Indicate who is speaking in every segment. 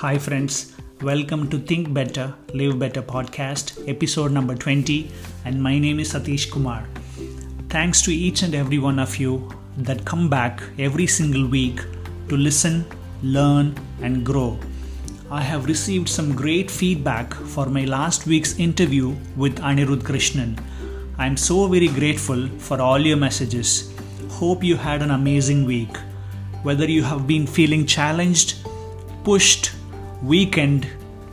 Speaker 1: Hi, friends. Welcome to Think Better, Live Better podcast, episode number 20. And my name is Satish Kumar. Thanks to each and every one of you that come back every single week to listen, learn, and grow. I have received some great feedback for my last week's interview with Anirudh Krishnan. I am so very grateful for all your messages. Hope you had an amazing week. Whether you have been feeling challenged, pushed, weakened,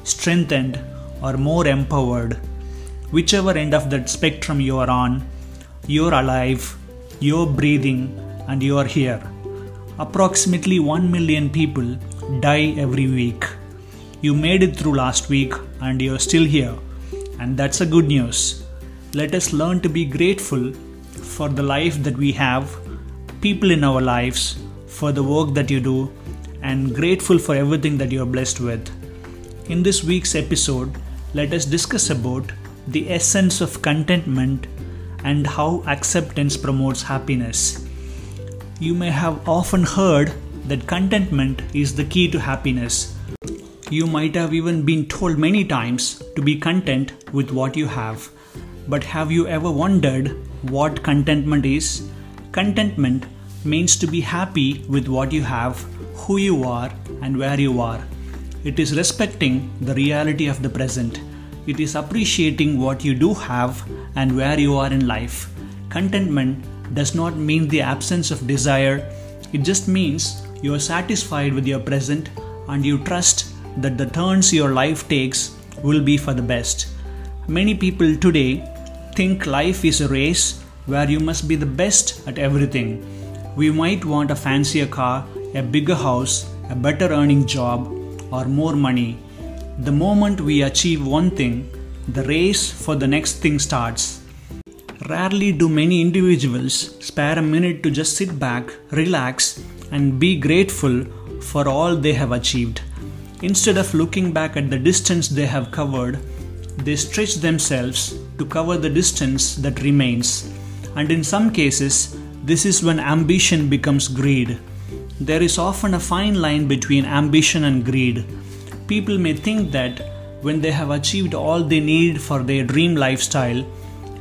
Speaker 1: strengthened, or more empowered, whichever end of that spectrum you are on, you're alive, you're breathing, and you're here. Approximately 1 million people die every week. You made it through last week and you're still here, and that's a good news. Let us learn to be grateful for the life that we have, people in our lives, for the work that you do, and grateful for everything that you are blessed with. In this week's episode, let us discuss about the essence of contentment and how acceptance promotes happiness. You may have often heard that contentment is the key to happiness. You might have even been told many times to be content with what you have. But have you ever wondered what contentment is? Contentment means to be happy with what you have, who you are, and where you are. It is respecting the reality of the present. It is appreciating what you do have and where you are in life. Contentment does not mean the absence of desire, it just means you are satisfied with your present and you trust that the turns your life takes will be for the best. Many people today think life is a race where you must be the best at everything. We might want a fancier car, a bigger house, a better earning job, or more money. The moment we achieve one thing, the race for the next thing starts. Rarely do many individuals spare a minute to just sit back, relax, and be grateful for all they have achieved. Instead of looking back at the distance they have covered, they stretch themselves to cover the distance that remains. And in some cases, this is when ambition becomes greed. There is often a fine line between ambition and greed. People may think that when they have achieved all they need for their dream lifestyle,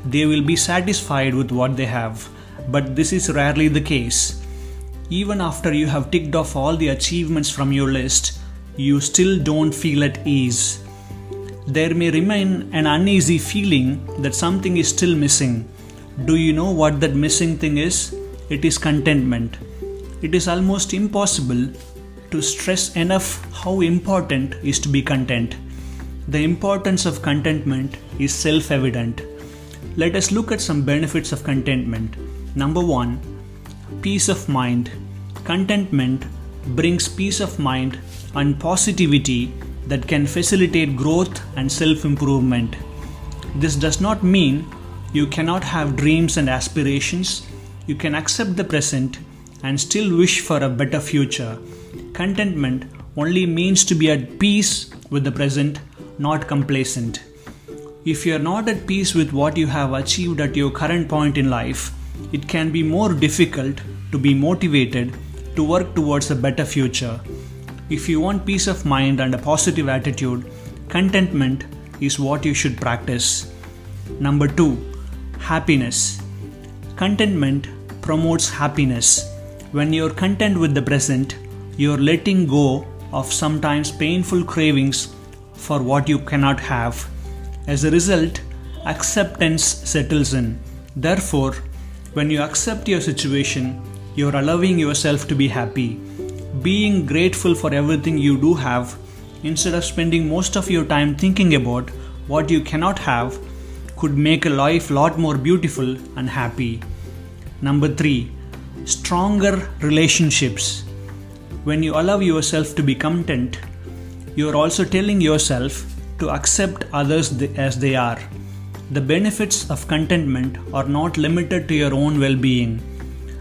Speaker 1: they will be satisfied with what they have. But this is rarely the case. Even after you have ticked off all the achievements from your list, you still don't feel at ease. There may remain an uneasy feeling that something is still missing. Do you know what that missing thing is? It is contentment. It is almost impossible to stress enough how important is to be content. The importance of contentment is self evident. Let us look at some benefits of contentment. Number one, peace of mind. Contentment brings peace of mind and positivity that can facilitate growth and self improvement. This does not mean you cannot have dreams and aspirations. You can accept the present and still wish for a better future. Contentment only means to be at peace with the present, not complacent. If you are not at peace with what you have achieved at your current point in life, it can be more difficult to be motivated to work towards a better future. If you want peace of mind and a positive attitude, contentment is what you should practice. Number two, happiness. Contentment promotes happiness. When you're content with the present, you're letting go of sometimes painful cravings for what you cannot have. As a result, acceptance settles in. Therefore, when you accept your situation, you're allowing yourself to be happy. Being grateful for everything you do have, instead of spending most of your time thinking about what you cannot have, could make a life lot more beautiful and happy. Number three, stronger relationships. When you allow yourself to be content, you are also telling yourself to accept others as they are. The benefits of contentment are not limited to your own well being,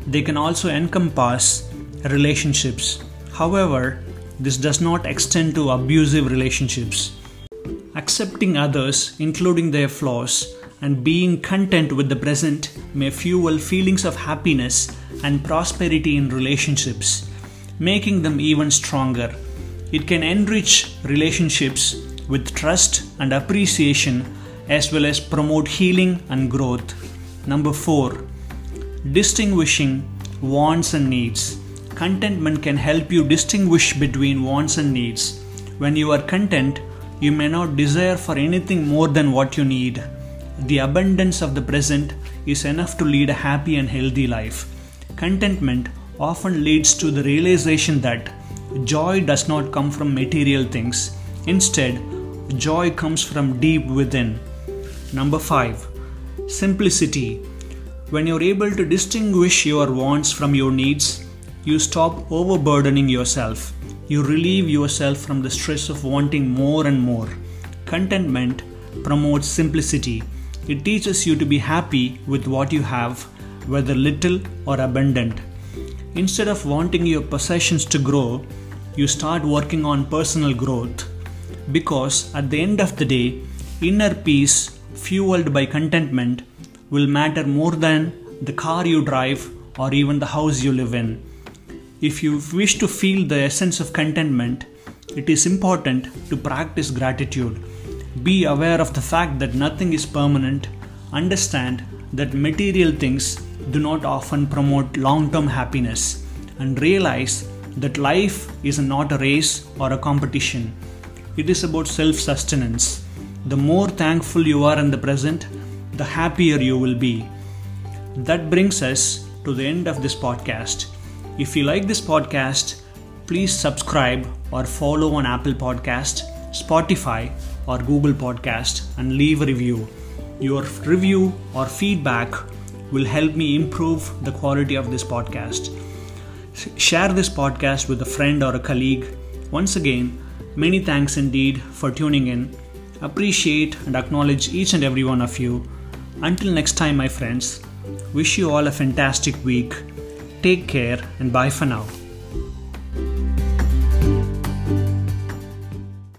Speaker 1: they can also encompass relationships. However, this does not extend to abusive relationships. Accepting others, including their flaws, and being content with the present may fuel feelings of happiness and prosperity in relationships, making them even stronger. It can enrich relationships with trust and appreciation as well as promote healing and growth. Number 4. Distinguishing wants and needs. Contentment can help you distinguish between wants and needs. When you are content, you may not desire for anything more than what you need. The abundance of the present is enough to lead a happy and healthy life. Contentment often leads to the realization that joy does not come from material things. Instead, joy comes from deep within. Number 5. Simplicity. When you're able to distinguish your wants from your needs, you stop overburdening yourself. You relieve yourself from the stress of wanting more and more. Contentment promotes simplicity. It teaches you to be happy with what you have, whether little or abundant. Instead of wanting your possessions to grow, you start working on personal growth. Because at the end of the day, inner peace, fueled by contentment, will matter more than the car you drive or even the house you live in. If you wish to feel the essence of contentment, it is important to practice gratitude. Be aware of the fact that nothing is permanent. Understand that material things do not often promote long term happiness. And realize that life is not a race or a competition. It is about self sustenance. The more thankful you are in the present, the happier you will be. That brings us to the end of this podcast. If you like this podcast, please subscribe or follow on Apple Podcast, Spotify, or Google Podcast and leave a review. Your review or feedback will help me improve the quality of this podcast. Share this podcast with a friend or a colleague. Once again, many thanks indeed for tuning in. Appreciate and acknowledge each and every one of you. Until next time, my friends, wish you all a fantastic week. Take care and bye for now.